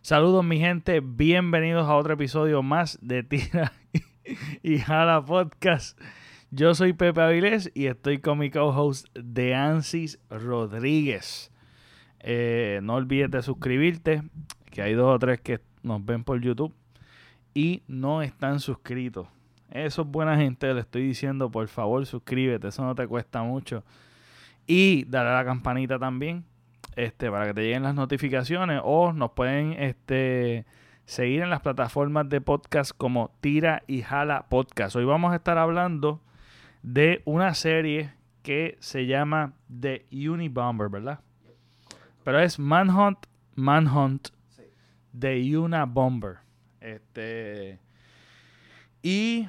Saludos mi gente, bienvenidos a otro episodio más de Tira y Jala Podcast. Yo soy Pepe Avilés y estoy con mi co-host de Ansis Rodríguez. Eh, no olvides de suscribirte, que hay dos o tres que nos ven por YouTube y no están suscritos. Eso es buena gente, le estoy diciendo, por favor suscríbete, eso no te cuesta mucho. Y dale a la campanita también este, para que te lleguen las notificaciones o nos pueden este, seguir en las plataformas de podcast como Tira y Jala Podcast. Hoy vamos a estar hablando de una serie que se llama The Unibomber, ¿verdad? Pero es Manhunt, Manhunt, The Unabomber. Este, y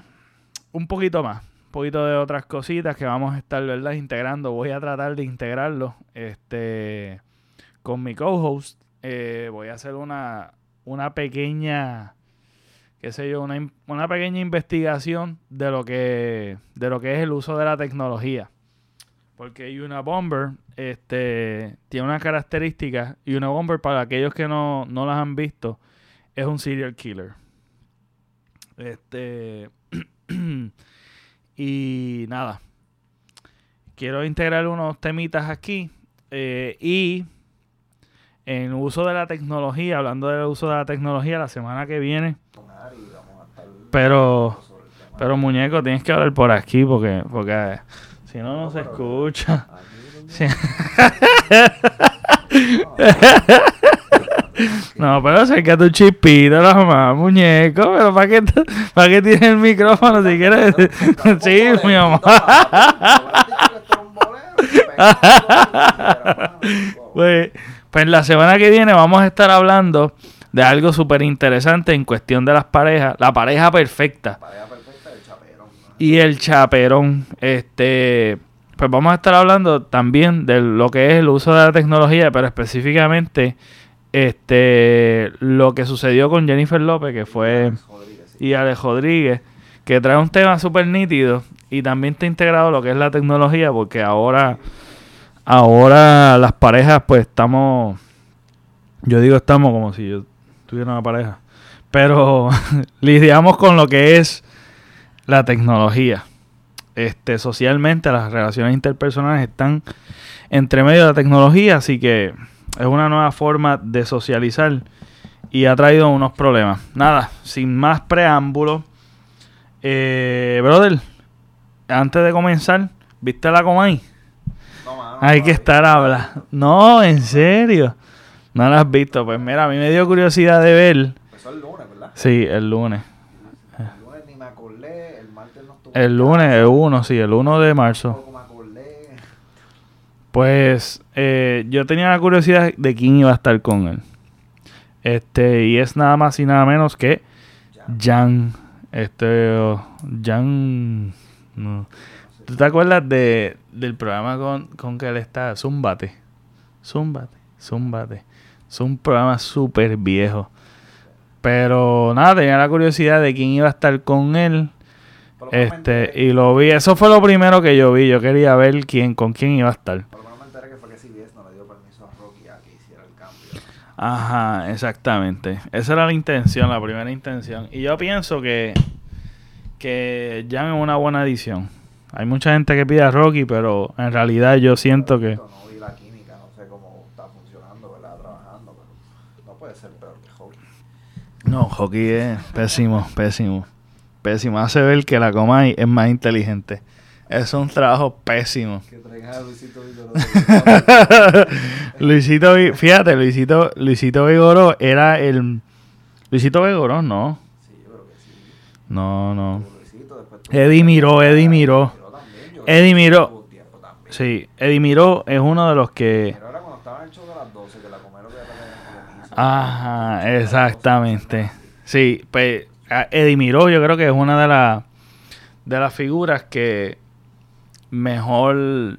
un poquito más un poquito de otras cositas que vamos a estar ¿verdad? integrando. Voy a tratar de integrarlo este, con mi co-host. Eh, voy a hacer una, una pequeña, qué sé yo, una, una, pequeña investigación de lo, que, de lo que es el uso de la tecnología. Porque una bomber este, tiene una característica y una bomber, para aquellos que no, no las han visto, es un serial killer. Este. y nada. Quiero integrar unos temitas aquí. Eh, y en uso de la tecnología, hablando del uso de la tecnología, la semana que viene. Pero, pero muñeco, tienes que hablar por aquí porque, porque si no, no se escucha. No, pero acerca tu chipito, la mamá, muñeco, pero ¿para qué, ¿para qué tienes el micrófono si quieres? Sí, mi mamá. Pues, pues la semana que viene vamos a estar hablando de algo súper interesante en cuestión de las parejas, la pareja perfecta. Pareja perfecta el chaperón. Y el chaperón, este, pues vamos a estar hablando también de lo que es el uso de la tecnología, pero específicamente este lo que sucedió con Jennifer López, que fue y Alex Rodríguez, que trae un tema súper nítido y también está integrado lo que es la tecnología, porque ahora ahora las parejas pues estamos yo digo estamos como si yo tuviera una pareja, pero lidiamos con lo que es la tecnología. Este, socialmente las relaciones interpersonales están entre medio de la tecnología, así que es una nueva forma de socializar y ha traído unos problemas. Nada, sin más preámbulos. Eh, brother, antes de comenzar, ¿viste la Comay? Hay que estar hablando. No, en serio. No la has visto. Pues mira, a mí me dio curiosidad de ver. Empezó el lunes, ¿verdad? Sí, el lunes. El lunes ni me acordé, el martes no estuvo. El lunes, el 1, sí, el 1 de marzo. Pues eh, yo tenía la curiosidad de quién iba a estar con él. Este, y es nada más y nada menos que Jan. Este, Jan. ¿Tú te acuerdas de, del programa con, con que él está? Zumbate. Zumbate, Zumbate. Es un programa súper viejo. Pero nada, tenía la curiosidad de quién iba a estar con él. Este, y lo vi. Eso fue lo primero que yo vi. Yo quería ver quién, con quién iba a estar. Ajá, exactamente. Esa era la intención, la primera intención. Y yo pienso que, que Jan es una buena edición. Hay mucha gente que pide a Rocky, pero en realidad yo siento que... No vi la química, no sé cómo está funcionando, ¿verdad? Trabajando, pero no puede ser peor que Hockey. No, Hockey es pésimo, pésimo. Pésimo. Hace ver que la Comay es más inteligente. Es un trabajo pésimo. Que traigan a Luisito Vigoró. Luisito, fíjate, Luisito, Luisito Vigoró era el... Luisito Vigoró, no. Sí, yo creo que sí. No, no. Eddie Miró, Eddie Miró. Eddie Miró. Sí, Eddie Miró es uno de los que... Pero era cuando estaba en el show de las 12, que la comieron que Ajá, exactamente. Sí, pues Eddie Miró yo creo que es una de las de las figuras que mejor,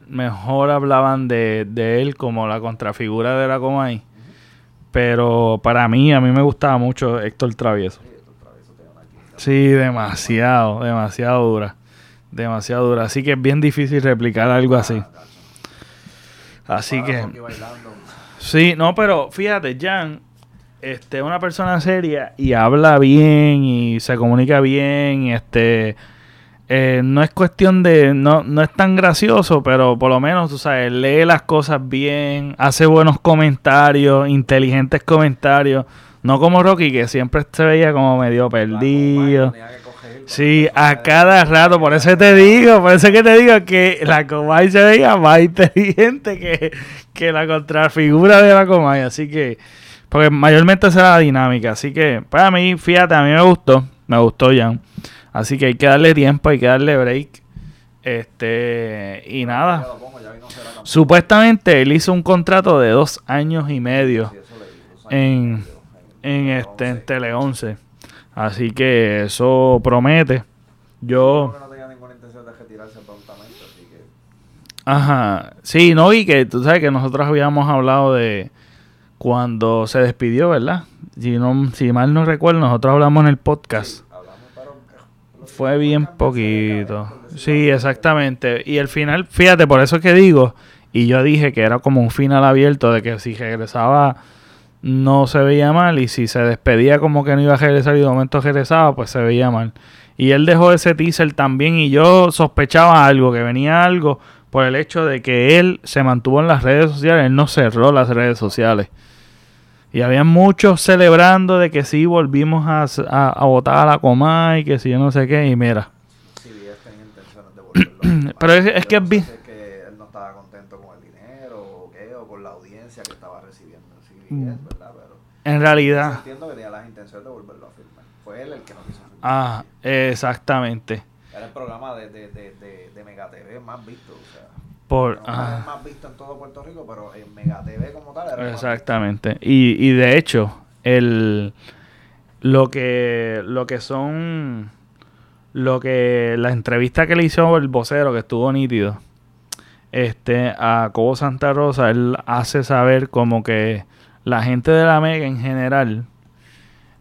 mejor hablaban de, él como la contrafigura de la Comay. Pero para mí, a mí me gustaba mucho Héctor Travieso. Sí, demasiado, demasiado dura. Demasiado dura. Así que es bien difícil replicar algo así. Así que... Sí, no, pero fíjate, Jan, este, una persona seria y habla bien y se comunica bien. Este, eh, no es cuestión de, no, no es tan gracioso, pero por lo menos, tú sabes, lee las cosas bien, hace buenos comentarios, inteligentes comentarios. No como Rocky, que siempre se veía como medio perdido. Sí, a cada rato, por eso te digo, por eso que te digo que la Comay se veía más inteligente que, que la contrafigura de la Comay, así que, porque mayormente esa era la dinámica, así que, para pues mí, fíjate, a mí me gustó, me gustó ya. Así que hay que darle tiempo, hay que darle break. Este, y nada. Supuestamente él hizo un contrato de dos años y medio en, en, este, en Tele 11. Así que eso promete. Yo. Ajá. Sí, no, y que tú sabes que nosotros habíamos hablado de cuando se despidió, ¿verdad? Si, no, si mal no recuerdo, nosotros hablamos en el podcast fue bien poquito. Sí, exactamente. Y el final, fíjate, por eso que digo, y yo dije que era como un final abierto de que si regresaba no se veía mal y si se despedía como que no iba a regresar y de momento regresaba, pues se veía mal. Y él dejó ese teaser también y yo sospechaba algo, que venía algo por el hecho de que él se mantuvo en las redes sociales, él no cerró las redes sociales. Y había muchos celebrando de que sí volvimos a, a, votar a la coma y que sí, yo no sé qué, y mira. Sí, intenciones de volverlo Pero es, es que es bien. que él no estaba contento con el dinero o, qué, o con la audiencia que estaba recibiendo. Sí, mm. En realidad. entiendo que tenía las intenciones de volverlo a firmar. Fue él el que no quiso firmar. Ah, exactamente. Era el programa de, de, de, de, de Mega TV más visto. O sea por ah. más visto en todo Puerto Rico, pero en Mega TV como tal era Exactamente. Y, y de hecho, el lo que lo que son lo que la entrevista que le hizo el vocero que estuvo nítido este a Cobo Santa Rosa él hace saber como que la gente de la Mega en general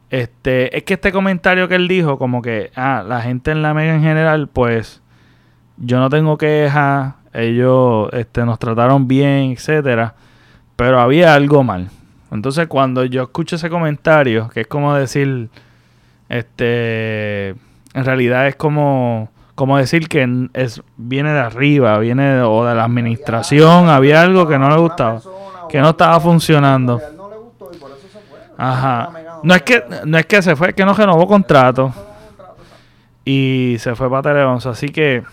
este es que este comentario que él dijo como que ah la gente en la Mega en general pues yo no tengo quejas ellos este, nos trataron bien, etcétera, pero había algo mal. Entonces cuando yo escucho ese comentario, que es como decir, este, en realidad es como, como decir que es, viene de arriba, viene o de la administración, había algo que no le gustaba, que no estaba funcionando. Ajá. No es que no es que se fue, es que no renovó contrato. Y se fue para Teleón, así que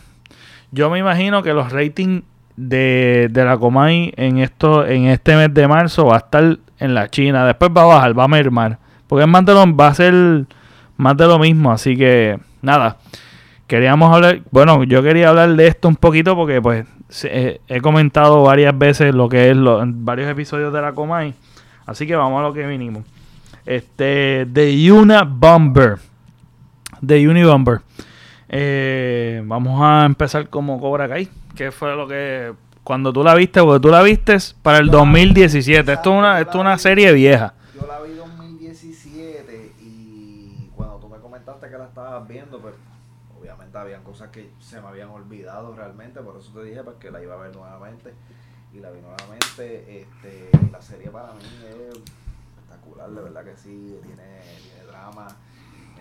yo me imagino que los ratings de, la Comay en esto en este mes de marzo va a estar en la China. Después va a bajar, va a mermar. Porque de lo, va a ser más de lo mismo. Así que nada. Queríamos hablar, bueno, yo quería hablar de esto un poquito porque pues he, comentado varias veces lo que es lo, en varios episodios de la Comay. Así que vamos a lo que vinimos. Este, The Una Bomber. The Unibomber. Eh, vamos a empezar como Cobra Kai. Que fue lo que. Cuando tú la viste, porque tú la viste para el 2017. Esto es una, esto es una serie vieja. Cosas que se me habían olvidado realmente. Por eso te dije pues, que la iba a ver nuevamente. Y la vi nuevamente. Este, la serie para mí es espectacular, de verdad que sí. Tiene, tiene drama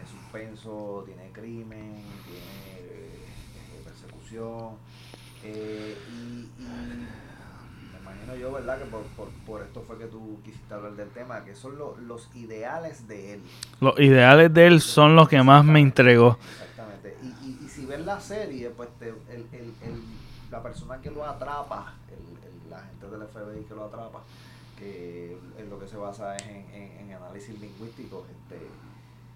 suspenso, tiene crimen, tiene eh, persecución. Eh, y, me imagino yo, ¿verdad? Que por, por, por, esto fue que tú quisiste hablar del tema, que son los ideales de él. Los ideales de él son los que más me entregó. Exactamente. Y, y, y si ves la serie, pues te, el, el, el, la persona que lo atrapa, el, la gente del FBI que lo atrapa, que en lo que se basa es en, en, en análisis lingüístico, este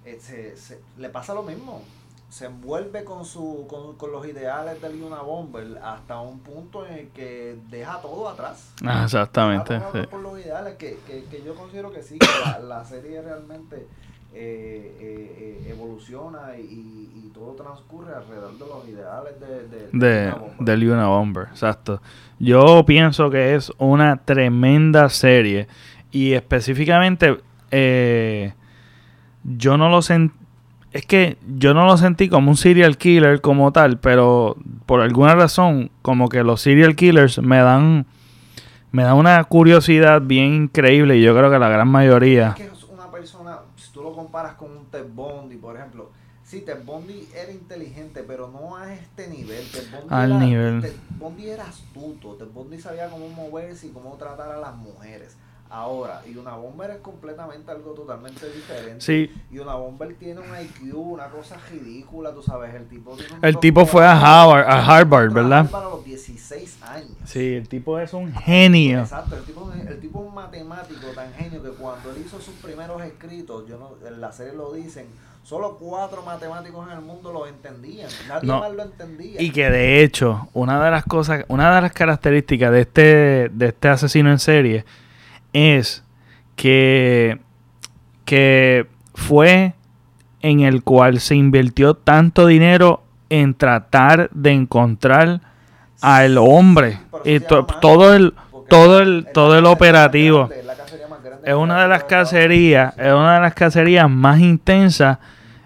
eh, se, le pasa lo mismo. Se envuelve con, su, con, los ideales de Luna Bomber hasta un punto en el que deja todo atrás. Ah, exactamente. Por los ideales, que, que, yo considero que sí, que la, serie realmente eh, eh, evoluciona y, y, todo transcurre alrededor de los ideales de, de, de, Luna Bomber. Exacto. Yo pienso que es una tremenda serie y específicamente eh, yo no lo sentí. Es que yo no lo sentí como un serial killer como tal, pero por alguna razón, como que los serial killers me dan. Me da una curiosidad bien increíble y yo creo que la gran mayoría. Es que es una tú lo comparas con un Ted Bundy, por ejemplo, sí, Ted Bundy era inteligente, pero no a este nivel. Ted Bundy, Al era, nivel. Ted Bundy era astuto, Ted Bundy sabía cómo moverse y cómo tratar a las mujeres. Ahora, y una bomber es completamente algo totalmente diferente. Sí, Y una bomber tiene un IQ, una cosa ridícula, tú sabes, el tipo tiene un el tipo fue a Harvard, a Harvard, ¿verdad? Para los 16 años. Sí, el tipo es un genio. Exacto, el tipo, el tipo es un matemático tan genio que cuando él hizo sus primeros escritos, yo no, en la serie lo dicen, solo cuatro matemáticos en el mundo lo entendían, nadie No. más lo entendía. Y que de hecho, una de las cosas, una de las características de este, de este asesino en serie es que, que fue en el cual se invirtió tanto dinero en tratar de encontrar al hombre. Y to- todo el, todo el, todo el operativo. es una de las cacerías, es una de las cacerías más intensas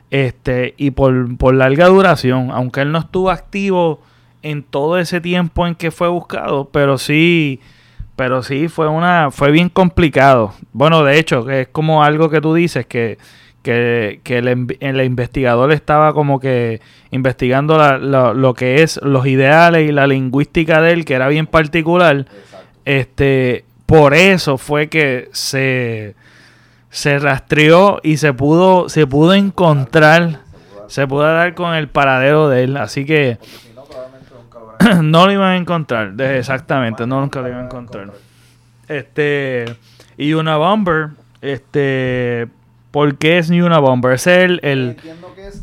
este, y por, por larga duración, aunque él no estuvo activo en todo ese tiempo en que fue buscado, pero sí, pero sí fue una, fue bien complicado. Bueno, de hecho, que es como algo que tú dices, que, que, que el, el investigador estaba como que investigando la- lo- lo que es los ideales y la lingüística de él, que era bien particular. Exacto. Este, por eso fue que se, se rastreó y se pudo, se pudo encontrar, se pudo dar con el paradero de él. Así que no, lo iban a encontrar. exactamente, no nunca lo iban a encontrar. Este, y una bomber, este, ¿por qué es ni una bomber? Es el, el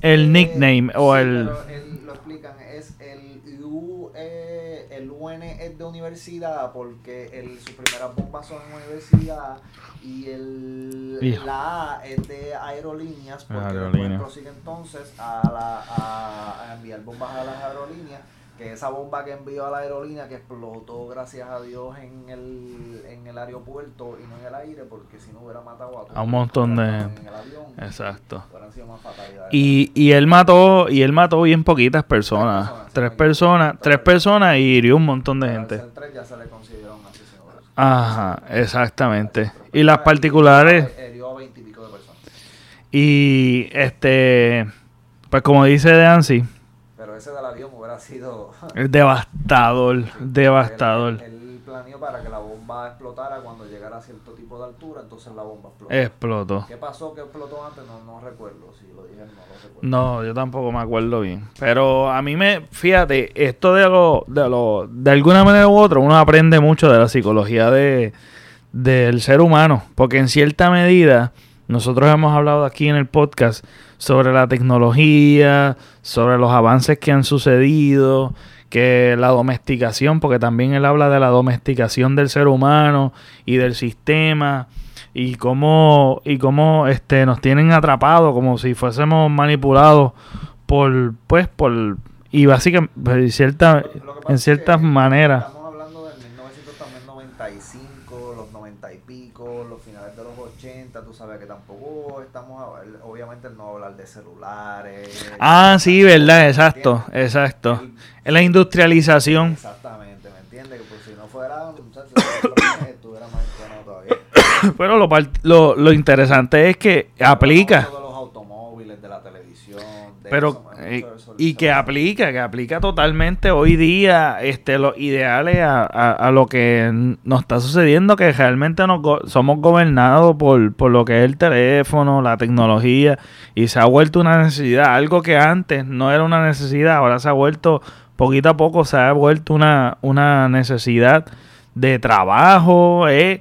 es, nickname o sí, el- él- lo explican, es el, U, eh, el UN es de universidad porque el, sus primeras bombas son en universidad y el, Hijo. la A es de aerolíneas porque Aerolínea. después prosigue entonces a, la, a, a enviar bombas a las aerolíneas que esa bomba que envió a la aerolínea que explotó gracias a Dios en el, en el aeropuerto y no en el aire porque si no hubiera matado a, todos A un montón de gente. en el avión exacto. sido más. Y, y él mató, y él mató bien poquitas personas. Tres personas, tres personas y hirió un montón de gente. ya se le un asesino. Ajá, exactamente. Y las particulares, de personas. y este, pues como dice Dancy, Del avión hubiera sido. devastador, devastador. Él, él planeó para que la bomba explotara cuando llegara a cierto tipo de altura, entonces la bomba explotó. Explotó. ¿Qué pasó que explotó antes? No, no recuerdo. Si lo dije, no lo recuerdo. No, yo tampoco me acuerdo bien. Pero a mí me, fíjate, esto de lo, de lo, de alguna manera u otra, uno aprende mucho de la psicología de, del ser humano. Porque en cierta medida, nosotros hemos hablado aquí en el podcast sobre la tecnología, sobre los avances que han sucedido, que la domesticación, porque también él habla de la domesticación del ser humano y del sistema y cómo y cómo este nos tienen atrapados como si fuésemos manipulados por pues por y básicamente en cierta en ciertas maneras Estamos hablando del 1995, los 90 y pico, los finales de los 80, tú sabes que tampoco estamos, obviamente él no va a hablar de celulares. ah sí verdad exacto exacto es la industrialización Exactamente, ¿me entiendes? Que pues si no fuera, estuviera más todavía. pero lo, lo, lo interesante es que aplica Todos los automóviles, de la televisión, de pero eso, eh, y que aplica que aplica totalmente hoy día este los ideales a, a- a lo que nos está sucediendo que realmente nos go- somos gobernados por, por lo que es el teléfono la tecnología y se ha vuelto una necesidad algo que antes no era una necesidad ahora se ha vuelto poquito a poco se ha vuelto una, una necesidad de trabajo eh.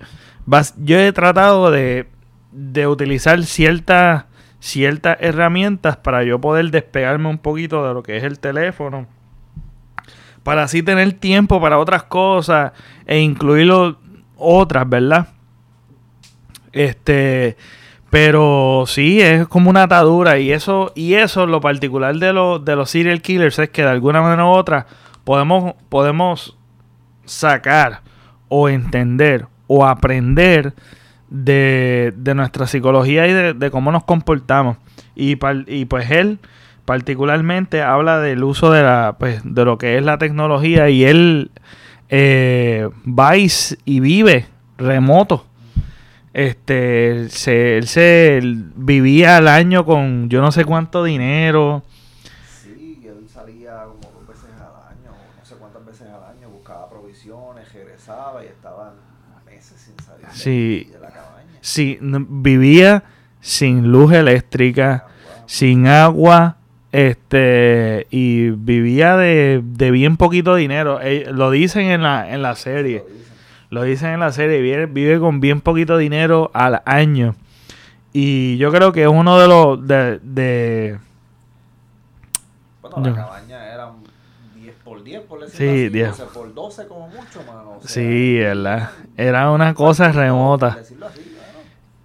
Yo he tratado de, de utilizar ciertas ciertas herramientas para yo poder despegarme un poquito de lo que es el teléfono para así tener tiempo para otras cosas e incluirlo otras, ¿verdad? Este, pero sí es como una atadura y eso y eso lo particular de los de los serial killers es que de alguna manera u otra podemos podemos sacar o entender o aprender de, de nuestra psicología y de, de cómo nos comportamos. Y, par- y pues él particularmente habla del uso de la pues de lo que es la tecnología y él eh, va y, y vive remoto Este, se, él se él vivía al año con yo no sé cuánto dinero. Sí, él salía como dos veces al año, no sé cuántas veces al año, buscaba provisiones, regresaba y estaba meses sin salir Sí. N- vivía sin luz eléctrica, sin agua, este, y vivía de, de bien poquito dinero. Eh, lo dicen en la, en la serie. lo dicen. En la serie, vive, vive con bien poquito dinero al año. Y yo creo que es uno de los de, de- Bueno, la cabaña era 10 por 10, por decirlo Sí, así, 10. 12 por 12 como mucho, mano. o sea, sí, ¿verdad? Era una cosa por remota. decirlo así.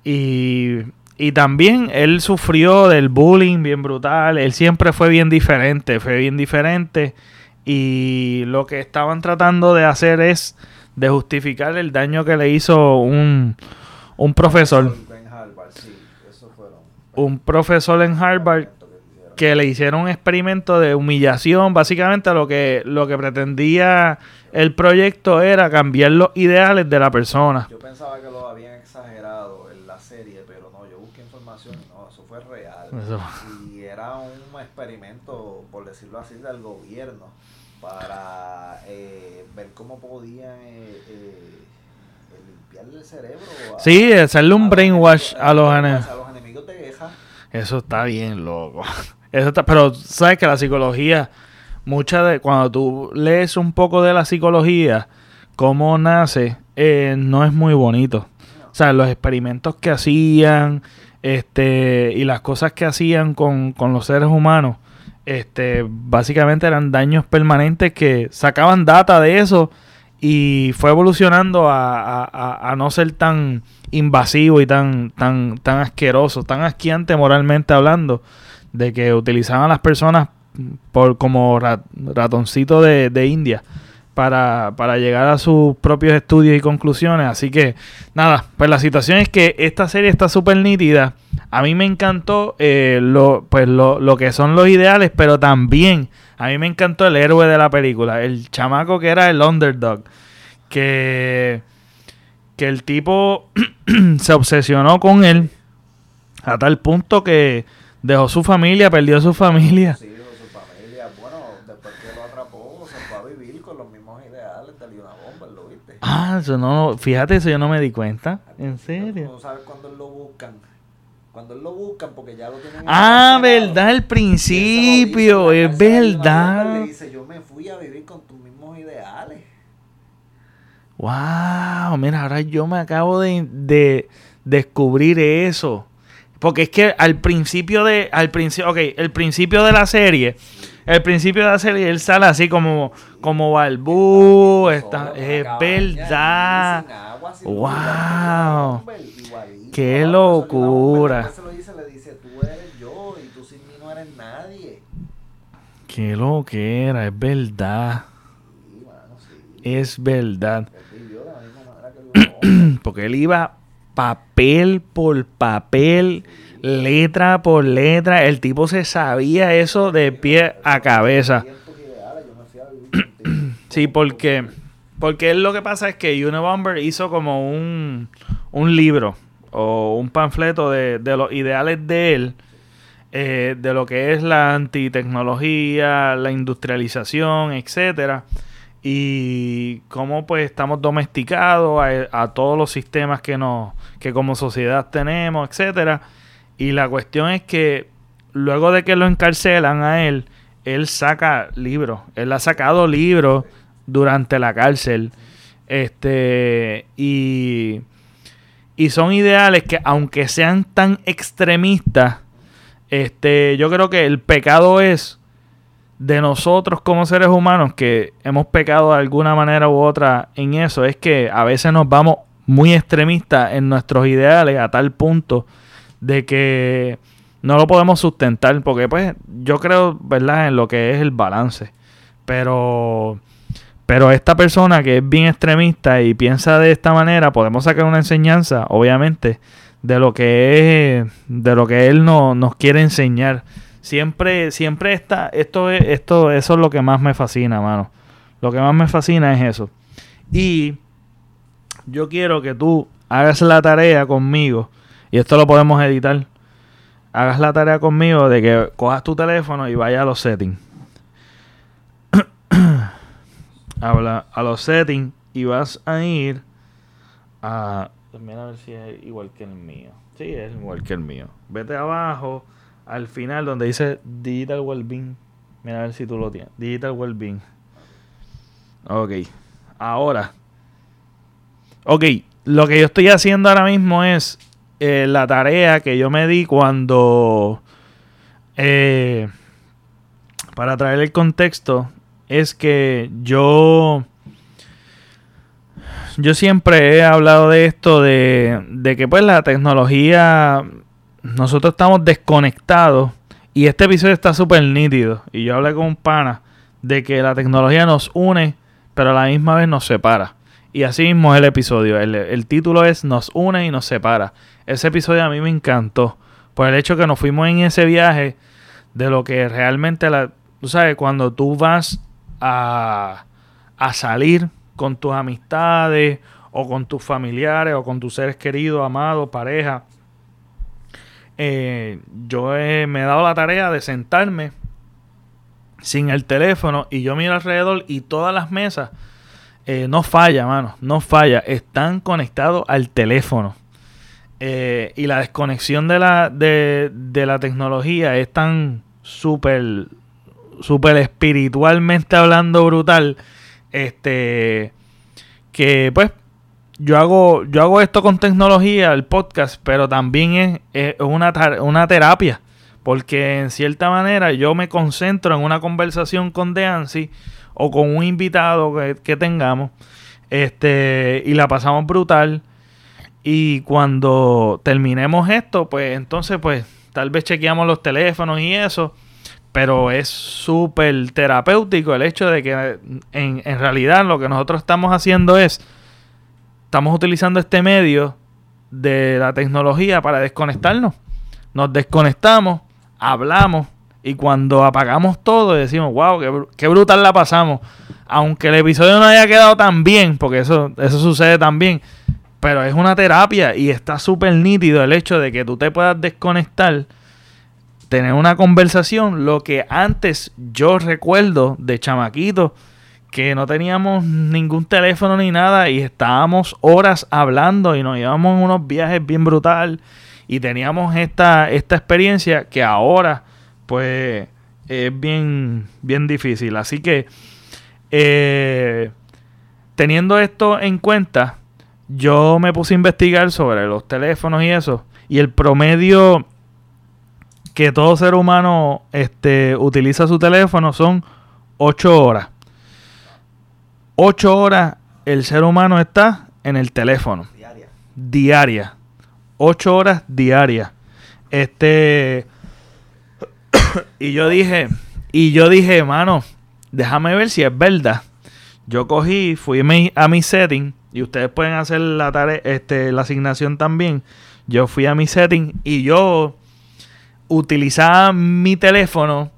Y, y también él sufrió del bullying bien brutal. Él siempre fue bien diferente, fue bien diferente. Y lo que estaban tratando de hacer es de justificar el daño que le hizo un, un profesor. Un profesor en Harvard que que le hicieron un experimento de humillación. Básicamente lo que, lo que pretendía el proyecto era cambiar los ideales de la persona. Yo pensaba que lo habían exagerado en la serie, pero no, yo busqué información y no, eso fue real. Eso. Y era un experimento, por decirlo así, del gobierno para eh, ver cómo podían eh, eh, limpiarle el cerebro. a- Sí, hacerle un a brainwash a los enemigos. a los enemigos de guerra. Eso está bien loco. Eso está, pero sabes que la psicología, mucha de cuando tú lees un poco de la psicología, cómo nace, eh, no es muy bonito. O sea, los experimentos que hacían, este, y las cosas que hacían con, con los seres humanos, este, básicamente eran daños permanentes que sacaban data de eso y fue evolucionando a, a- a- no ser tan invasivo y tan, tan, tan asqueroso, tan asquiante moralmente hablando, de que utilizaban a las personas por como ra- ratoncito de, de India para, para llegar a sus propios estudios y conclusiones. Así que, nada, pues la situación es que esta serie está súper nítida. A mí me encantó eh, lo, pues lo, lo que son los ideales, pero también a mí me encantó el héroe de la película, el chamaco que era el underdog, que, que el tipo se obsesionó con él a tal punto que dejó su familia, perdió su familia. Sí, o su familia. Bueno, después que lo atrapó, se fue a vivir con los mismos ideales de Luna Bomber, ¿lo viste? Ah, eso no, fíjate, eso yo no me di cuenta. ¿En serio? No sabes cuándo lo buscan. Cuando él lo buscan, porque ya lo tienen. Ah, verdad, el principio, dice es verdad. Le dice, yo me fui a vivir con tus mismos ideales. Wow, mira, ahora yo me acabo de, de descubrir eso. Porque es que al principio de, al principio, ok, el principio de la serie, el principio de la serie, él sale así como, como balbú, está, es verdad. agua, Wow. igualito. Qué locura. después se lo dice, le dice, tú eres yo y tú sin mí no eres nadie. Qué lo que era, es verdad. Sí, mano, sí. Es verdad. Porque él iba papel por papel, letra por letra. El tipo se sabía eso de pie a cabeza. Sí, porque, porque él lo que pasa es que Unabomber hizo como un, un libro o un panfleto de, de los ideales de él, eh, de lo que es la antitecnología, la industrialización, etcétera, y cómo pues estamos domesticados a, todos los sistemas que nos, que como sociedad tenemos, etcétera. Y la cuestión es que luego de que lo encarcelan a él, él saca libros. Él ha sacado libros durante la cárcel. Este. Y. Y son ideales que, aunque sean tan extremistas, este, yo creo que el pecado es de nosotros como seres humanos que hemos pecado de alguna manera u otra en eso, es que a veces nos vamos muy extremistas en nuestros ideales a tal punto de que no lo podemos sustentar, porque pues yo creo, ¿verdad?, en lo que es el balance. Pero pero esta persona que es bien extremista y piensa de esta manera, podemos sacar una enseñanza, obviamente, de lo que es, de lo que él no, nos quiere enseñar. Siempre, siempre está, esto es, esto, eso es lo que más me fascina, mano. Lo que más me fascina es eso. Y yo quiero que tú hagas la tarea conmigo, y esto lo podemos editar, hagas la tarea conmigo de que cojas tu teléfono y vayas a los settings. Habla a los settings y vas a ir a... Mira a ver si es igual que el mío. Sí, es igual que el mío. Vete abajo, al final donde dice Digital Wellbeing. Mira a ver si tú lo tienes. Digital Wellbeing. Ok. Ahora. Ok. Lo que yo estoy haciendo ahora mismo es eh, la tarea que yo me di cuando... Eh, para traer el contexto, es que yo... Yo siempre he hablado de esto, de, de que pues la tecnología, nosotros estamos desconectados y este episodio está súper nítido. Y yo hablé con un pana de que la tecnología nos une, pero a la misma vez nos separa. Y así mismo es el episodio. El, el, título es Nos une y nos separa. Ese episodio a mí me encantó. Por el hecho que nos fuimos en ese viaje de lo que realmente la... Tú sabes, cuando tú vas a, a salir con tus amistades o con tus familiares o con tus seres queridos, amados, pareja. Eh, yo me he dado la tarea de sentarme sin el teléfono y yo miro alrededor y todas las mesas eh, no falla, mano, no falla, están conectados al teléfono. Eh, y la desconexión de la, de, de la tecnología es tan súper, súper espiritualmente hablando brutal este que pues yo hago yo hago esto con tecnología, el podcast, pero también es, una, una terapia, porque en cierta manera yo me concentro en una conversación con Deancy o con un invitado que, tengamos, este y la pasamos brutal. Y cuando terminemos esto, pues entonces pues tal vez chequeamos los teléfonos y eso pero es súper terapéutico el hecho de que en, en, realidad lo que nosotros estamos haciendo es, estamos utilizando este medio de la tecnología para desconectarnos. Nos desconectamos, hablamos y cuando apagamos todo decimos, wow, qué, qué brutal la pasamos. Aunque el episodio no haya quedado tan bien, porque eso, eso sucede también, pero es una terapia y está súper nítido el hecho de que tú te puedas desconectar tener una conversación, lo que antes yo recuerdo de chamaquito, que no teníamos ningún teléfono ni nada y estábamos horas hablando y nos en unos viajes bien brutal y teníamos esta, esta experiencia que ahora pues es bien, bien difícil. Así que eh, teniendo esto en cuenta, yo me puse a investigar sobre los teléfonos y eso y el promedio que todo ser humano este, utiliza su teléfono son 8 horas. 8 horas el ser humano está en el teléfono. Diaria. Diaria. 8 horas diarias. Este. y yo dije. Y yo dije, hermano, déjame ver si es verdad. Yo cogí, fui a mi setting. Y ustedes pueden hacer la tarea, este, la asignación también. Yo fui a mi setting y yo utilizaba mi teléfono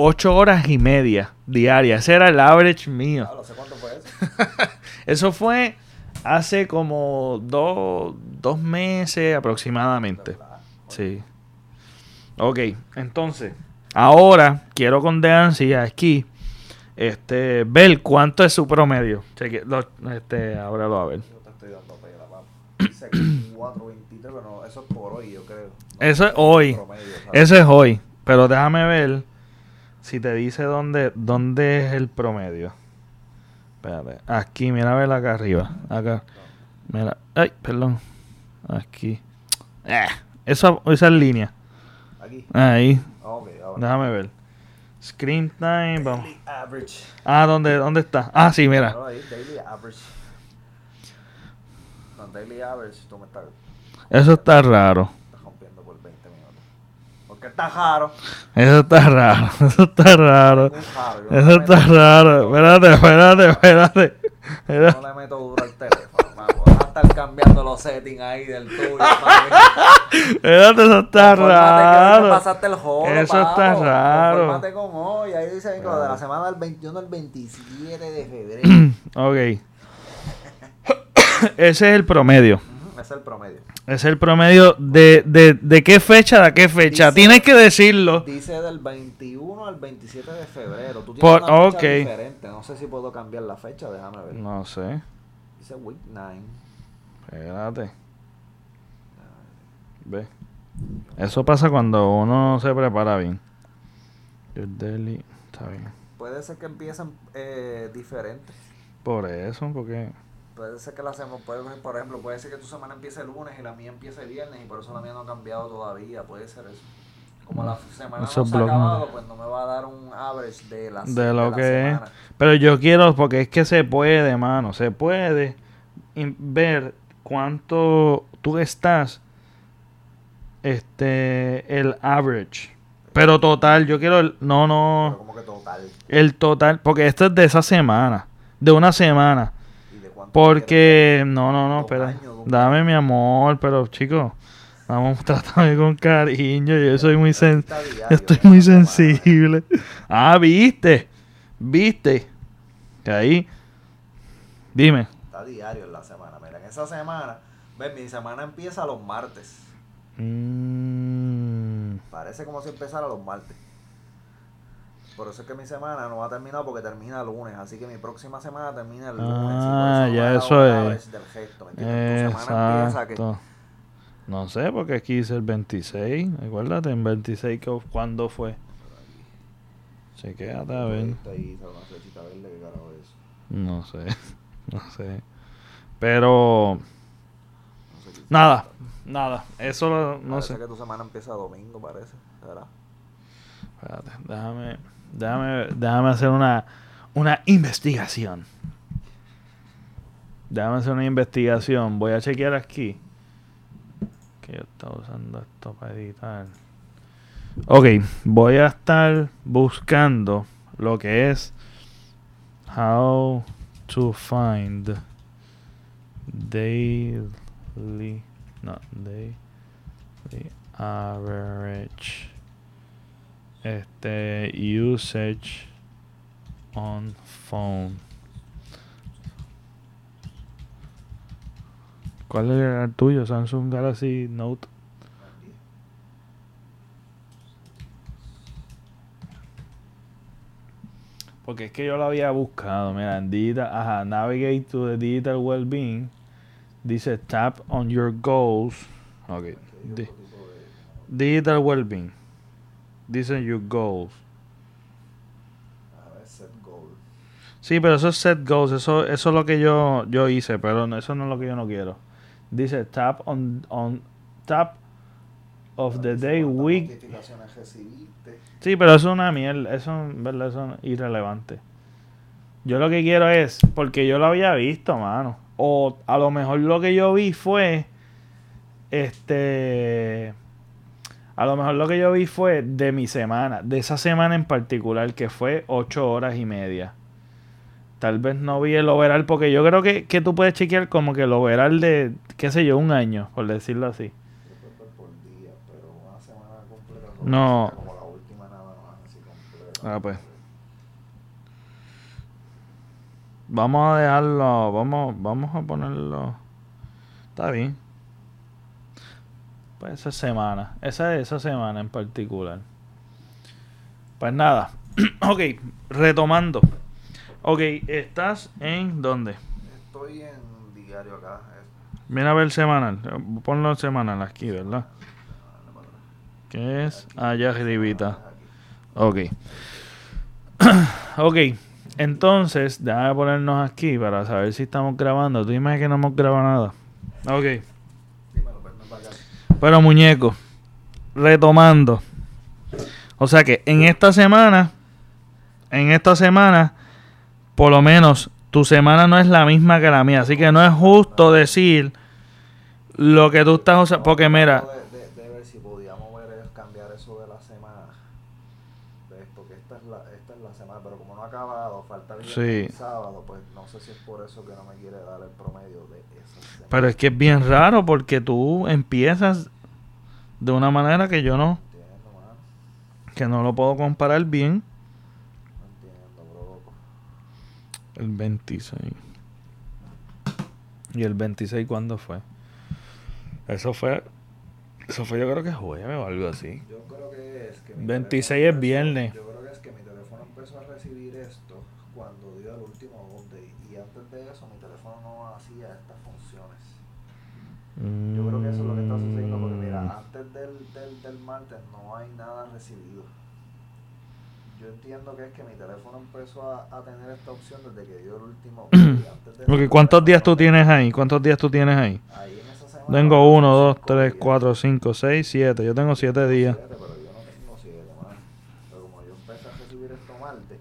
ocho horas y media diarias. Ese era el average mío. no sé cuánto fue eso. eso fue hace como dos, dos meses aproximadamente. Sí. Ok, entonces, ahora quiero con Deancy aquí este, ver cuánto es su promedio. Cheque, lo, este, ábralo a ver. Yo te estoy dando pela, pero eso es por hoy, yo creo. eso es hoy. eso es hoy. Pero déjame ver si te dice dónde, dónde es el promedio. Espérate. Aquí, mira a ver acá arriba. Acá. Mira. Ay, perdón. Aquí. Eh, esa, esa línea. Aquí. Ahí. Déjame ver. Screen time. Vamos. Ah, ¿dónde, ¿dónde está? Ah, sí, mira. daily average. No, daily average, eso está raro. Está rompiendo por 20 minutos. Porque está raro. Eso está raro. Eso está raro. Eso está raro. Espérate, espérate, espérate. No le meto duro al teléfono, Vas a estar cambiando los settings ahí del tuyo, Espérate, eso está raro. pasaste el juego, Eso está raro. Confórmate con hoy. Ahí dice que lo de la semana del 21 al 27 de febrero. ok. Ese es el promedio. es el promedio. Es el promedio de, de, de qué fecha a qué fecha. Dice- Tienes que decirlo. Dice del 21 al 27 de febrero. Tú tienes Por- una fecha ok. diferente. No sé si puedo cambiar la fecha, déjame ver. No sé. Dice week 9. Espérate. Ve. Eso pasa cuando uno no se prepara bien. Your daily- Está bien. Puede ser que empiecen eh, diferentes. Por eso, porque. Puede ser que la semana, puede, por ejemplo, puede ser que tu semana empiece el lunes y la mía empiece el viernes y por eso la mía no ha cambiado todavía. Puede ser eso. Como la semana Eso no se ha acabado, pues no me va a dar un average de la, De lo la que es. semana. Pero yo quiero, porque es que se puede, mano. Se puede ver cuánto tú estás. Este. El average. Pero total, yo quiero el. No, Pero no. como que total. El total. Porque esto es de esa semana. De una semana. ¿Y de cuánto Porque. No, no, no, espera. Dame mi amor, pero chicos. Vamos, trátame con cariño. Yo soy muy sen Estoy muy sensible. Ah, viste. Viste. Que ahí. Dime. Está diario en la semana. Mira, en esa semana, ven, mi semana empieza los martes. Mm, Parece como si empezara los martes. Por eso es que mi semana no va a terminar porque termina el lunes. Así que mi próxima semana termina el lunes. Ah, no ya eso es. Del gesto, ¿me entiendes? Tu semana empieza que. No sé, porque aquí dice el 26. Acuérdate, en 26, que- ¿cuándo fue? Se quédate a ver. Está ahí, sale una flechita verde, ¿qué carajo es eso? No sé. No sé. Pero. Nada. Nada. Eso lo- no Parece sé. que tu semana empieza domingo, parece. ¿Verdad? Espérate, déjame, déjame, déjame hacer una, una investigación. Déjame hacer una investigación. Voy a chequear aquí. Que yo estaba usando esto para editar. Ok, voy a estar buscando lo que es how to find daily, no, daily average este usage on phone ¿Cuál era el tuyo? Samsung Galaxy Note Porque es que yo lo había buscado, mira, en digital, ajá, navigate to the digital well-being. Dice tap on your goals. Ok. Di- digital well-being. Dice your goals. A ver, set goal. Sí, pero eso es set goals, eso, eso es lo que yo, yo hice, pero eso no es lo que yo no quiero. Dice tap on, on tap of the day, week. Sí, pero eso es una mierda, eso, ¿verdad? eso es irrelevante. Yo lo que quiero es, porque yo lo había visto, mano. O a lo mejor lo que yo vi fue, este, a lo mejor lo que yo vi fue de mi semana, de esa semana en particular, que fue ocho horas y media. Tal vez no vi el overall, porque yo creo que, que tú puedes chequear como que el overall de, qué sé yo, un año, por decirlo así. No. Ah, pues. Vamos a dejarlo, vamos, vamos a ponerlo. Está bien. Pues esa semana, esa esa semana en particular. Pues nada. ok, retomando. Ok, estás en dónde? Estoy en diario acá. Mira a ver semanal. Ponlo semanal aquí, ¿verdad? ¿Qué es? Allá arribita. Aquí. Ok. ok. Entonces, déjame ponernos aquí para saber si estamos grabando. Tú imaginas que no hemos grabado nada. Ok. Dímelo, pues, ven para acá. Pero muñeco, retomando. O sea que en esta semana, en esta semana, por lo menos tu semana no es la misma que la mía. Así que no es justo decir lo que tú estás usando. Porque mira, De, de- de ver si podíamos ver cambiar eso de la semana. ¿Ves? Porque esta es, la, esta es la semana, pero como no ha acabado, falta el Sí. y sábado, pues no sé si es por eso que no me quiere dar el promedio de esa semana. Pero es que es bien raro porque tú empiezas de una manera que yo no, que no lo puedo comparar bien. El 26. ¿Y el 26 cuándo fue? Eso fue. Eso fue, yo creo que jueves o algo así. Yo creo que es que. mi 26 teléfono es viernes. Yo creo que es que mi teléfono empezó a recibir esto cuando dio el último update. Y antes de eso, mi teléfono no hacía estas funciones. Yo creo que eso es lo que está sucediendo. Porque mira, Mm. antes del, del, del martes no hay nada recibido. Yo entiendo que es que mi teléfono empezó a, a tener esta opción desde que dio el último. Antes de mi ¿Cuántos días tú tienes ahí? ¿Cuántos días tú tienes ahí? Ahí en esa semana Tengo son 1, 2, cinco 3, días. 4, 5, 6, 7. Yo tengo 7 días. Siete, pero yo no tengo siete, mano. Pero como yo empecé a recibir esto martes,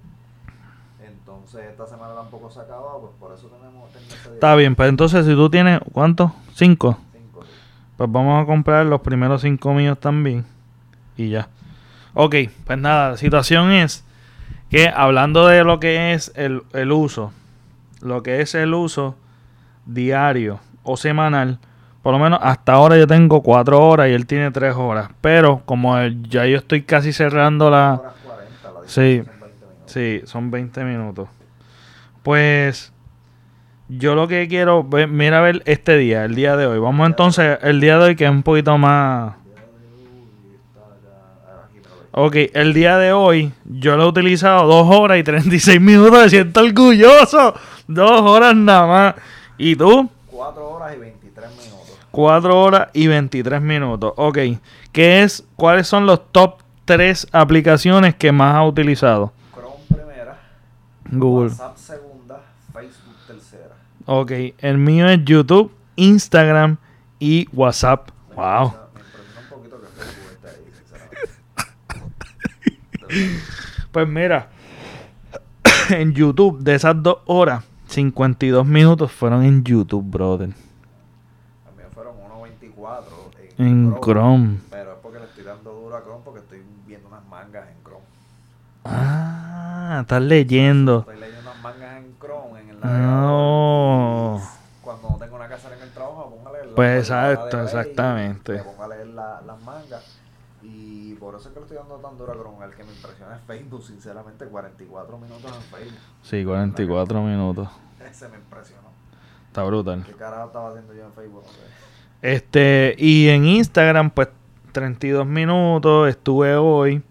entonces esta semana tampoco se ha acabado, pues por eso tenemos. Está bien, pues entonces si tú tienes, ¿cuántos? 5. Cinco. Pues vamos a comprar los primeros 5 míos también. Y ya. Ok, pues nada, la situación es que hablando de lo que es el, el uso, lo que es el uso diario o semanal, por lo menos hasta ahora yo tengo 4 horas y él tiene 3 horas. Pero como el- ya yo estoy casi cerrando la... Horas 40, la Sí. son 20 minutos. Sí, son 20 minutos. Pues yo lo que quiero, ve- mira a ver este día, el día de hoy. Vamos entonces, el día de hoy que es un poquito más... Ok, el día de hoy yo lo he utilizado 2 horas y 36 minutos, me siento orgulloso. 2 horas nada más. ¿Y tú? Cuatro horas y 23 minutos. 4 horas y 23 minutos. Ok, ¿qué es, ¿cuáles son los top 3 aplicaciones que más has utilizado? Chrome primera, Google. WhatsApp segunda. Ok, el mío es YouTube, Instagram y WhatsApp. Wow. Pues mira, en YouTube, de esas dos horas, 52 minutos fueron en YouTube, brother. Mí fueron 1.24 En Chrome. Pero es porque le estoy dando duro a Chrome porque estoy viendo unas mangas en Chrome. Ah, estás leyendo. Estoy leyendo unas mangas en Chrome en No. Cuando no tengo una casa en el trabajo, me pongo a leer. Pues exacto, Me exactamente. pongo a leer la- las mangas. Y por eso es que le estoy dando tan duro a Chrome. El que me impresiona es Facebook, sinceramente, 44 minutos en Facebook. Sí, 44 minutos. Ese me impresionó. Está brutal. ¿Qué carajo estaba haciendo yo en Facebook? No sé. Este, y en Instagram, pues 32 minutos estuve hoy.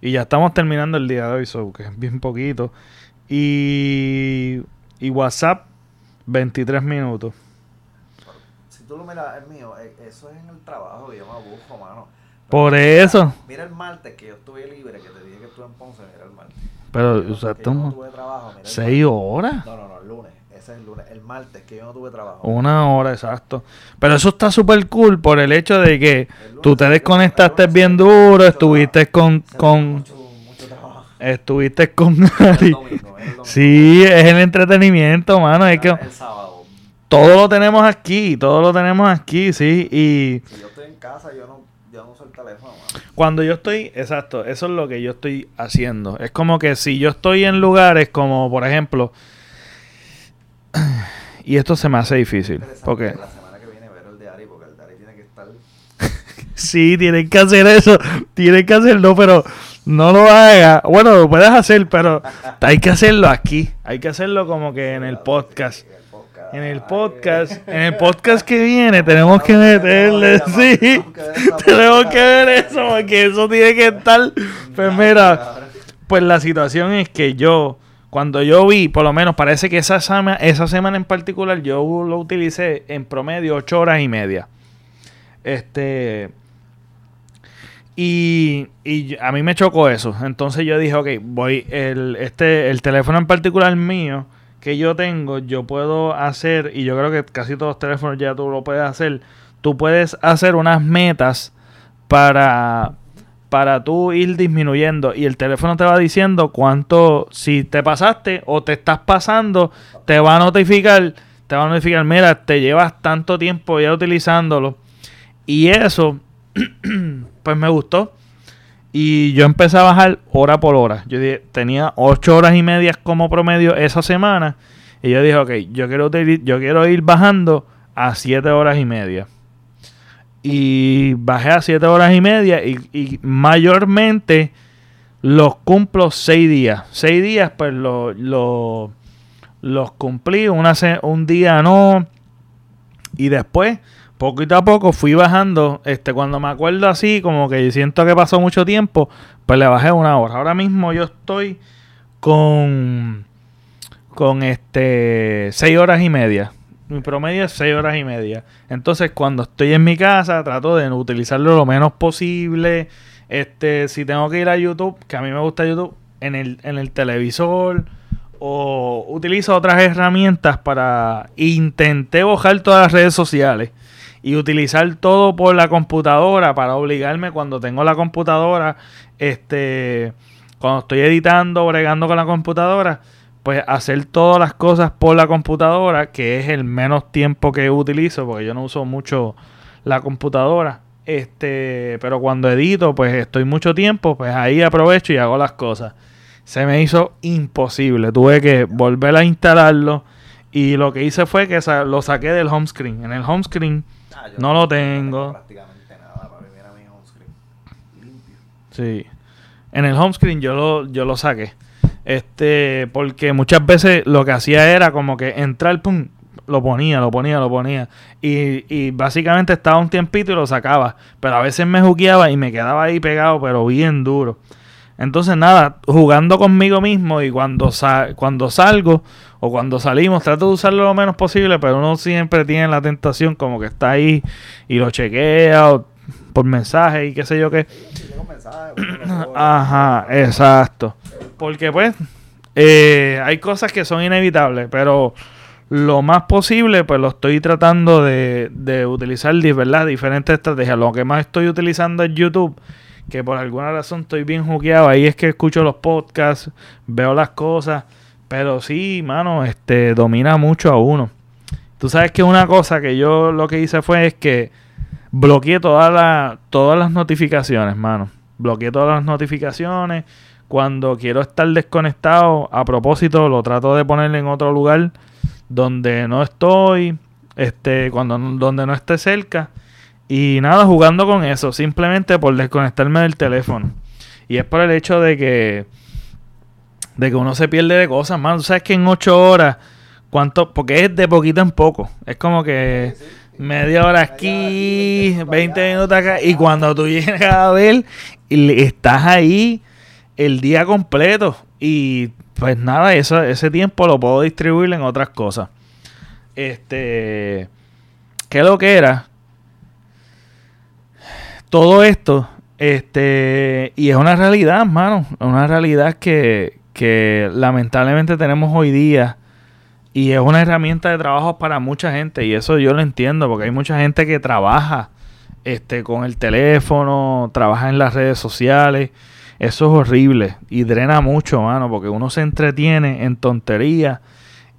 Y ya estamos terminando el día de hoy, so, que es bien poquito. Y, y WhatsApp, 23 minutos. Si tú lo miras, el mío, eh, eso es en el trabajo que yo me abuso, mano. Por mira, eso. Mira el martes que yo estuve libre, que te dije que estuve en Ponce, mira el martes. Pero, o sea, no tuve trabajo, mira 6 horas. No, no, no, el lunes. Ese es el lunes. El martes que yo no tuve trabajo. Una hora, exacto. Pero eso está súper cool por el hecho de que lunes tú te desconectaste bien duro, estuviste con, con. Estuviste con El Ari. domingo, el domingo. Sí, es el entretenimiento, mano. Es que El sábado. todo lo tenemos aquí, todo lo tenemos aquí, sí. Y Si yo estoy en casa, yo no, yo no uso el teléfono, mano. cuando yo estoy, exacto, eso es lo que yo estoy haciendo. Es como que si yo estoy en lugares como, por ejemplo, y esto se me hace difícil, porque La semana que viene ver el de Ari, porque el de Ari tiene que estar. sí, tienen que hacer eso, tienen que hacerlo, pero no lo haga. Bueno, lo puedes hacer, pero hay que hacerlo aquí, hay que hacerlo como que en el podcast. En el podcast. En el podcast, que viene tenemos que meterle, sí, tenemos que ver eso, porque eso tiene que estar, pues mira, pues la situación es que yo, cuando yo vi, por lo menos parece que esa semana, esa semana en particular, yo lo utilicé en promedio ocho horas y media. Este, y, y a mí me chocó eso. Entonces yo dije, ok, voy, el, este, el teléfono en particular mío que yo tengo, yo puedo hacer, y yo creo que casi todos los teléfonos ya tú lo puedes hacer, tú puedes hacer unas metas para, para tú ir disminuyendo y el teléfono te va diciendo cuánto, si te pasaste o te estás pasando, te va a notificar, te va a notificar, mira, te llevas tanto tiempo ya utilizándolo. Y eso, pues me gustó. Y yo empecé a bajar hora por hora. Yo tenía ocho horas y media como promedio esa semana. Y yo dije, ok, yo quiero, yo quiero ir bajando a siete horas y media. Y bajé a siete horas y media. Y, mayormente los cumplo seis días. Seis días, pues lo- lo- los cumplí. Un día no. Y después poquito a poco fui bajando. Este, cuando me acuerdo así, como que siento que pasó mucho tiempo, pues le bajé una hora. Ahora mismo yo estoy con con este seis horas y media. Mi promedio es seis horas y media. Entonces, cuando estoy en mi casa, trato de utilizarlo lo menos posible. Este, si tengo que ir a YouTube, que a mí me gusta YouTube, en el, en el televisor o utilizo otras herramientas para intenté bajar todas las redes sociales y utilizar todo por la computadora para obligarme cuando tengo la computadora, este, cuando estoy editando, bregando con la computadora, pues hacer todas las cosas por la computadora, que es el menos tiempo que utilizo, porque yo no uso mucho la computadora. Este, pero cuando edito, pues estoy mucho tiempo, pues ahí aprovecho y hago las cosas. Se me hizo imposible, tuve que volver a instalarlo y lo que hice fue que lo saqué del home screen. En el home screen ah, no, lo tengo. Prácticamente nada para mi home screen. Limpio. Sí. En el home screen yo lo, yo lo saqué. Este, porque muchas veces lo que hacía era como que entrar, pum, lo ponía, lo ponía, lo ponía. Y, y básicamente estaba un tiempito y lo sacaba. Pero a veces me jugueaba y me quedaba ahí pegado, pero bien duro. Entonces, nada, jugando conmigo mismo y cuando, cuando salgo o cuando salimos, trato de usarlo lo menos posible, pero uno siempre tiene la tentación como que está ahí y lo chequea por mensaje y qué sé yo qué. Ajá, exacto. Porque pues eh, hay cosas que son inevitables, pero lo más posible pues lo estoy tratando de, de utilizar ¿verdad? diferentes estrategias. Lo que más estoy utilizando es YouTube, que por alguna razón estoy bien jugueado. Ahí es que escucho los podcasts, veo las cosas, pero sí, mano, este domina mucho a uno. Tú sabes que una cosa que yo lo que hice fue es que bloqueé todas las notificaciones, mano. Bloqueé todas las notificaciones cuando quiero estar desconectado, a propósito, lo trato de poner en otro lugar donde no estoy, este, cuando donde no esté cerca. Y nada, jugando con eso, simplemente por desconectarme del teléfono. Y es por el hecho de que de que uno se pierde de cosas, man. Tú sabes que en ocho horas, ¿cuánto? Porque es de poquito en poco. Es como que media hora aquí, 20 minutos acá. Y cuando tú llegas a ver, estás ahí el día completo. Y pues nada, ese tiempo lo puedo distribuir en otras cosas. Este. ¿Qué lo que era? Todo esto, este, y es una realidad, hermano, una realidad que, que lamentablemente tenemos hoy día y es una herramienta de trabajo para mucha gente y eso yo lo entiendo porque hay mucha gente que trabaja este con el teléfono, trabaja en las redes sociales eso es horrible y drena mucho, mano, porque uno se entretiene en tonterías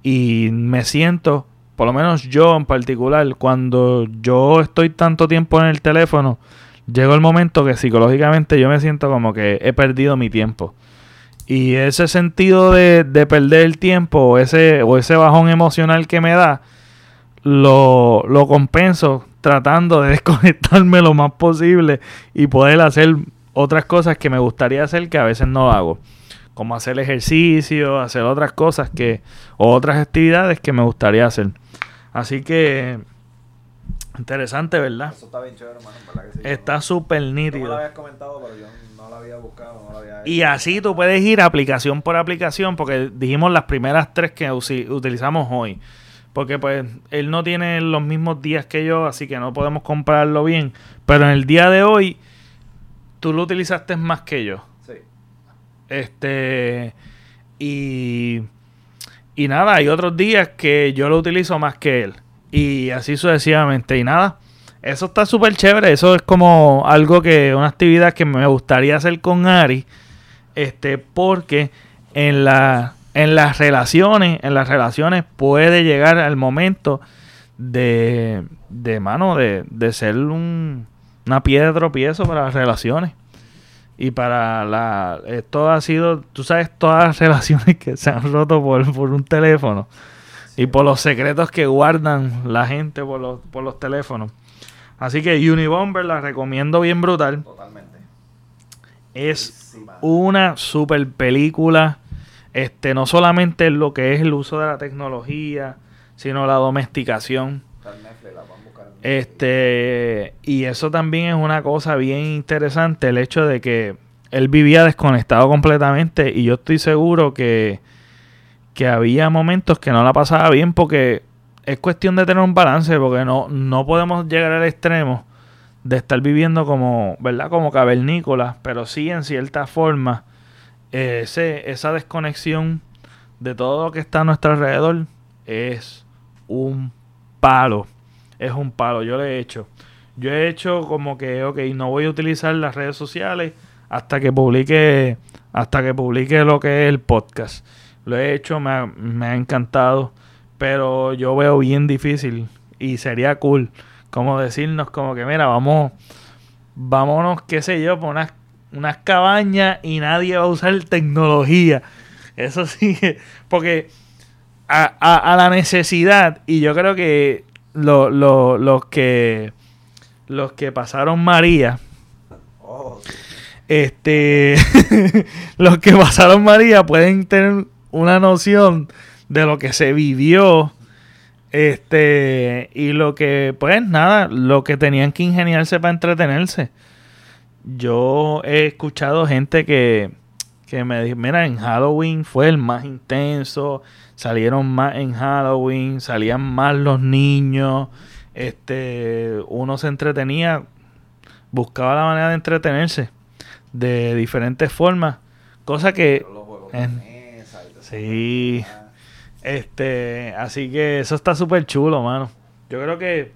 y me siento, por lo menos yo en particular, cuando yo estoy tanto tiempo en el teléfono, llegó el momento que psicológicamente yo me siento como que he perdido mi tiempo. Y ese sentido de, de perder el tiempo o ese, o ese bajón emocional que me da, lo, lo compenso tratando de desconectarme lo más posible y poder hacer otras cosas que me gustaría hacer que a veces no hago. Como hacer ejercicio, hacer otras cosas que, o otras actividades que me gustaría hacer. Así que, interesante, ¿verdad? Eso está bien chévere, hermano. Está súper nítido. lo habías comentado, pero yo no lo había buscado, no lo había Y así tú puedes ir aplicación por aplicación, porque dijimos las primeras tres que utilizamos hoy. Porque pues él no tiene los mismos días que yo, así que no podemos compararlo bien. Pero en el día de hoy tú lo utilizaste más que yo. Sí. Este. Y. Y nada, hay otros días que yo lo utilizo más que él. Y así sucesivamente. Y nada, eso está súper chévere. Eso es como algo que, una actividad que me gustaría hacer con Ari. Este, porque en la, en las relaciones, en las relaciones puede llegar al momento de, de mano, de, de ser un, una piedra de tropiezo para las relaciones. Y para la... Esto ha sido, tú sabes, todas las relaciones que se han roto por, por un teléfono. Y por los secretos que guardan la gente por los, por los teléfonos. Así que Unibomber la recomiendo bien brutal. Totalmente. Es una super película. Este, no solamente lo que es el uso de la tecnología, sino la domesticación. Este, y eso también es una cosa bien interesante, el hecho de que él vivía desconectado completamente y yo estoy seguro que, que había momentos que no la pasaba bien porque es cuestión de tener un balance, porque no, no podemos llegar al extremo de estar viviendo como, ¿verdad? Como cavernícolas, pero sí en cierta forma ese, esa desconexión de todo lo que está a nuestro alrededor es un palo. Es un palo. Yo lo he hecho. Yo he hecho como que, ok, no voy a utilizar las redes sociales hasta que publique, hasta que publique lo que es el podcast. Lo he hecho, me ha, me ha encantado, pero yo veo bien difícil y sería cool como decirnos como que mira, vamos, vámonos, qué sé yo, por unas, unas cabañas y nadie va a usar tecnología. Eso sí, porque a, la necesidad, y yo creo que lo, los que los que pasaron María, oh, este, los que pasaron María pueden tener una noción de lo que se vivió este, y lo que, pues nada, lo que tenían que ingeniarse para entretenerse. Yo he escuchado gente que, que me dijo, mira, en Halloween fue el más intenso, salieron más en Halloween, salían más los niños, este, uno se entretenía, buscaba la manera de entretenerse de diferentes formas, cosa que... sí. Este, así que eso está súper chulo, mano. Yo creo que.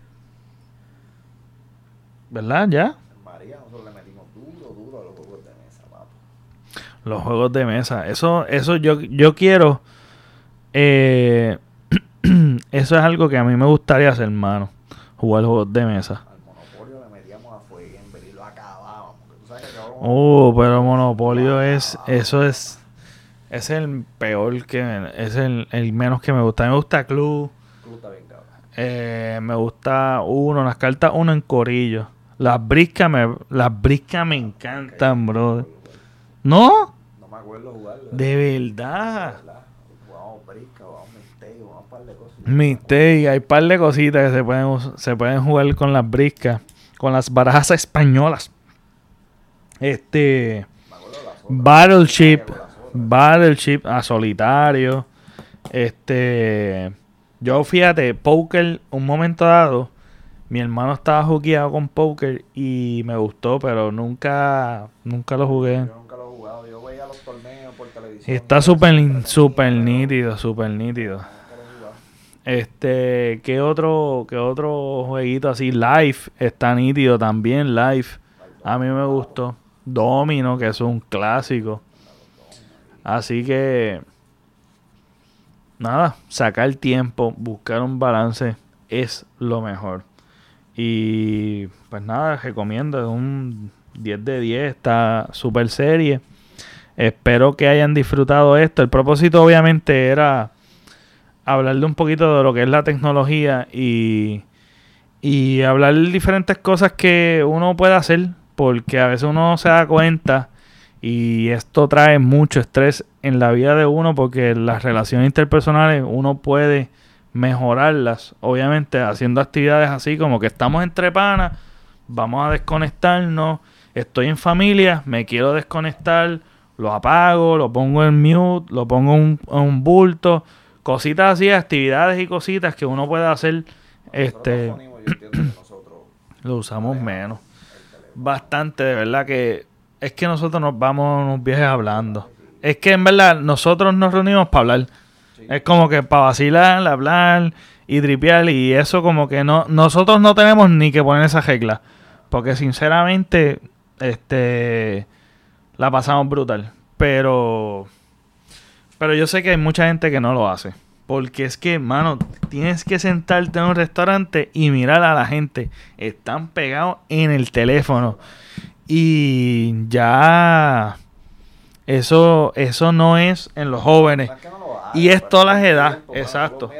¿Verdad? ¿Ya? María, nosotros le metimos duro, duro a los juegos de mesa, papo. Los juegos de mesa. Eso, eso yo, yo quiero. Eh, eso es algo que a mí me gustaría hacer, hermano. Jugar juegos de mesa. Al Monopolio le metíamos a fuego y lo acabábamos. Oh, pero Monopolio es. Eso es es el peor que. Es el, menos que me gusta. me gusta Club. Club está bien, eh, me gusta uno, las cartas uno en corillo. Las briscas me, las briscas me encantan, bro. ¿No? No me acuerdo jugarlo. De verdad. Jugamos brisca, jugamos mistake, jugamos un par de cosas. Mistake, hay un par de cositas que se pueden, se pueden jugar con las briscas. Con las barajas españolas. Este. Battleship. Battleship a solitario. Este. Yo fíjate, poker, un momento dado, mi hermano estaba jugueado con poker y me gustó, pero nunca, nunca lo jugué. Yo nunca lo he jugado, yo veía los torneos por televisión. Está súper super nítido, súper nítido. Este, ¿qué otro, qué otro jueguito así? Live está nítido también, Live. A mí me gustó. Domino, que es un clásico. Así que, nada, sacar tiempo, buscar un balance es lo mejor. Y pues nada, recomiendo, un 10 de 10, está super serie. Espero que hayan disfrutado esto. El propósito obviamente era hablarle un poquito de lo que es la tecnología y, y hablar diferentes cosas que uno puede hacer, porque a veces uno se da cuenta y esto trae mucho estrés en la vida de uno porque las relaciones interpersonales uno puede mejorarlas, obviamente haciendo actividades así como que estamos entre panas, vamos a desconectarnos, estoy en familia, me quiero desconectar, lo apago, lo pongo en mute, lo pongo en un, bulto, cositas así, actividades y cositas que uno puede hacer, este, lo usamos menos, bastante, de verdad que es que nosotros nos vamos unos viajes hablando. Es que en verdad nosotros nos reunimos para hablar. Es como que para vacilar, hablar y tripear y eso como que no nosotros no tenemos ni que poner esa regla, porque sinceramente este la pasamos brutal, pero pero yo sé que hay mucha gente que no lo hace. Porque es que, mano, tienes que sentarte en un restaurante y mirar a la gente. Están pegados en el teléfono. Y ya eso, eso no es en los jóvenes. y es todas las edades. Exacto.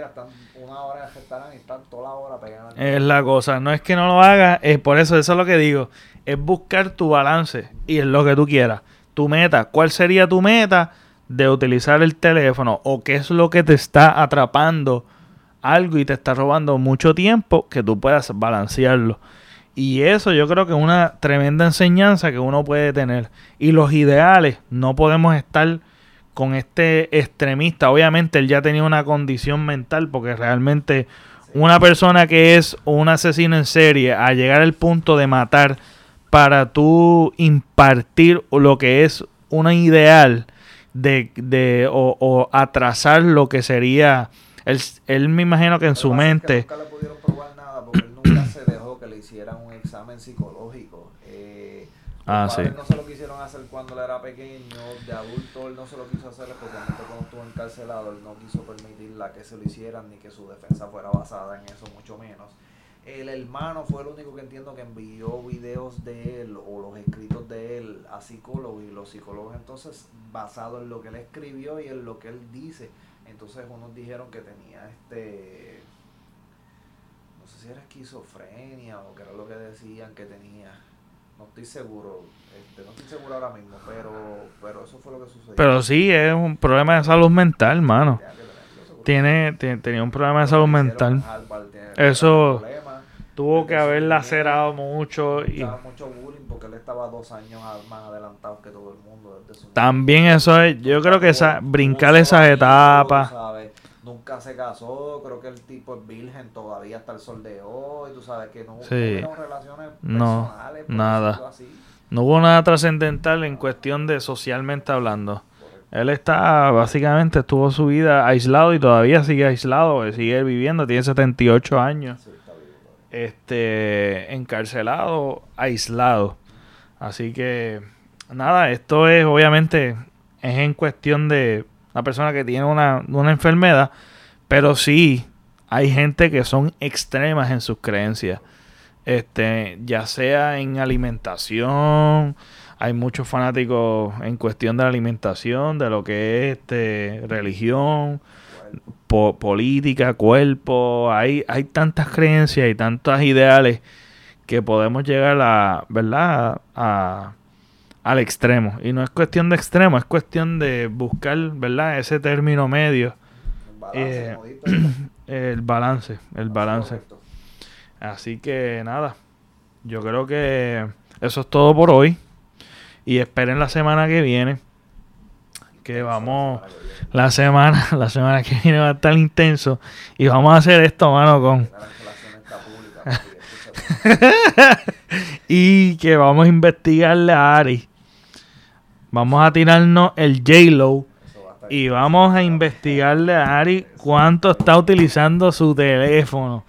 Es la cosa. No es que no lo hagas. Es por eso, eso es lo que digo. Es buscar tu balance. Y es lo que tú quieras. Tu meta. ¿Cuál sería tu meta de utilizar el teléfono? ¿O qué es lo que te está atrapando algo y te está robando mucho tiempo que tú puedas balancearlo. Y eso yo creo que es una tremenda enseñanza que uno puede tener. Y los ideales, no podemos estar con este extremista. Obviamente él ya tenía una condición mental porque realmente una persona que es un asesino en serie a llegar al punto de matar para tú impartir lo que es una ideal de, de o, o atrasar lo que sería él, él me imagino que en su mente nunca le pudieron probar nada porque él nunca se hicieran un examen psicológico eh, Ah, sí. no se lo quisieron hacer cuando él era pequeño, de adulto él no se lo quiso hacer, especialmente cuando estuvo encarcelado, él no quiso permitirla que se lo hicieran ni que su defensa fuera basada en eso, mucho menos. El hermano fue el único que entiendo que envió videos de él o los escritos de él a psicólogos y los psicólogos entonces, basado en lo que él escribió y en lo que él dice, entonces unos dijeron que tenía este, sé si era esquizofrenia o que era lo que decían que tenía. No estoy seguro, este, no estoy seguro ahora mismo, pero, pero eso fue lo que sucedió. pero sí es un problema de salud mental mano tiene, tiene- tenía un problema de salud mental Eso- tuvo que haber lacerado mucho y mucho bullying porque él estaba dos años más adelantado que todo el mundo también eso es yo creo que esa brincar esas etapas. Nunca se casó, creo que el tipo es virgen todavía hasta el sol de hoy, tú sabes que no, no Sí. hubieron relaciones No, personales, por nada. así. no hubo nada trascendental en cuestión de socialmente hablando. Él está, básicamente, estuvo su vida aislado y todavía sigue aislado, sigue viviendo, tiene 78 años, Sí, está vivo todavía. este, encarcelado, aislado. Así que, nada, esto es, obviamente, es en cuestión de una persona que tiene una, una enfermedad, pero sí hay gente que son extremas en sus creencias. Este, ya sea en alimentación, hay muchos fanáticos en cuestión de la alimentación, de lo que es este, religión, política, cuerpo, hay, hay tantas creencias y tantos ideales que podemos llegar a, ¿verdad? A, al extremo. Y no es cuestión de extremo, es cuestión de buscar, ¿verdad? Ese término medio, balance, Eh, el balance, el balance. Así que nada, yo creo que eso es todo por hoy. Y esperen la semana que viene. Que vamos, la semana, la semana que viene va a estar intenso. Y vamos a hacer esto, mano, con... Y que vamos a investigarle a Ari. Vamos a tirarnos el J-Lo. Y vamos a investigarle a Ari cuánto está utilizando su teléfono.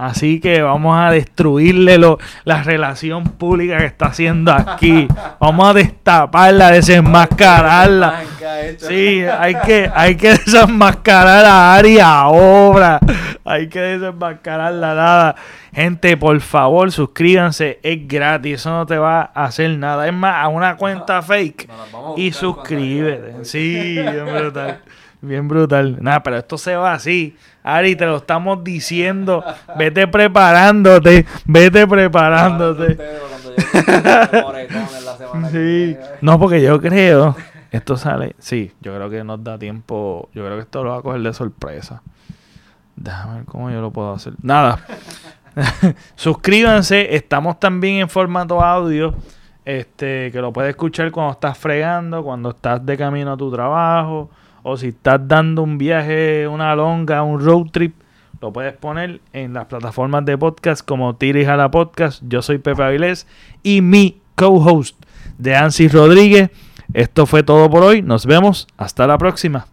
Así que vamos a destruirle lo, la relación pública que está haciendo aquí. Vamos a destaparla, desenmascararla. Sí, hay que, hay que desenmascarar a Ari ahora. Hay que desenmascararla nada. Gente, por favor, suscríbanse. Es gratis. Eso no te va a hacer nada. Es más, a una cuenta fake. Y suscríbete. Sí, bien brutal. Bien brutal. Nada, pero esto se va así. Ari, te lo estamos diciendo. Vete preparándote. Vete preparándote. Sí. No, porque yo creo. Esto sale. Sí, yo creo que nos da tiempo. Yo creo que esto lo va a coger de sorpresa. Déjame ver cómo yo lo puedo hacer. Nada. Suscríbanse. Estamos también en formato audio. Este, que lo puedes escuchar cuando estás fregando, cuando estás de camino a tu trabajo, o si estás dando un viaje, una longa, un road trip, lo puedes poner en las plataformas de podcast como Tira y Jala Podcast. Yo soy Pepe Avilés y mi co-host de Ansis Rodríguez. Esto fue todo por hoy. Nos vemos. Hasta la próxima.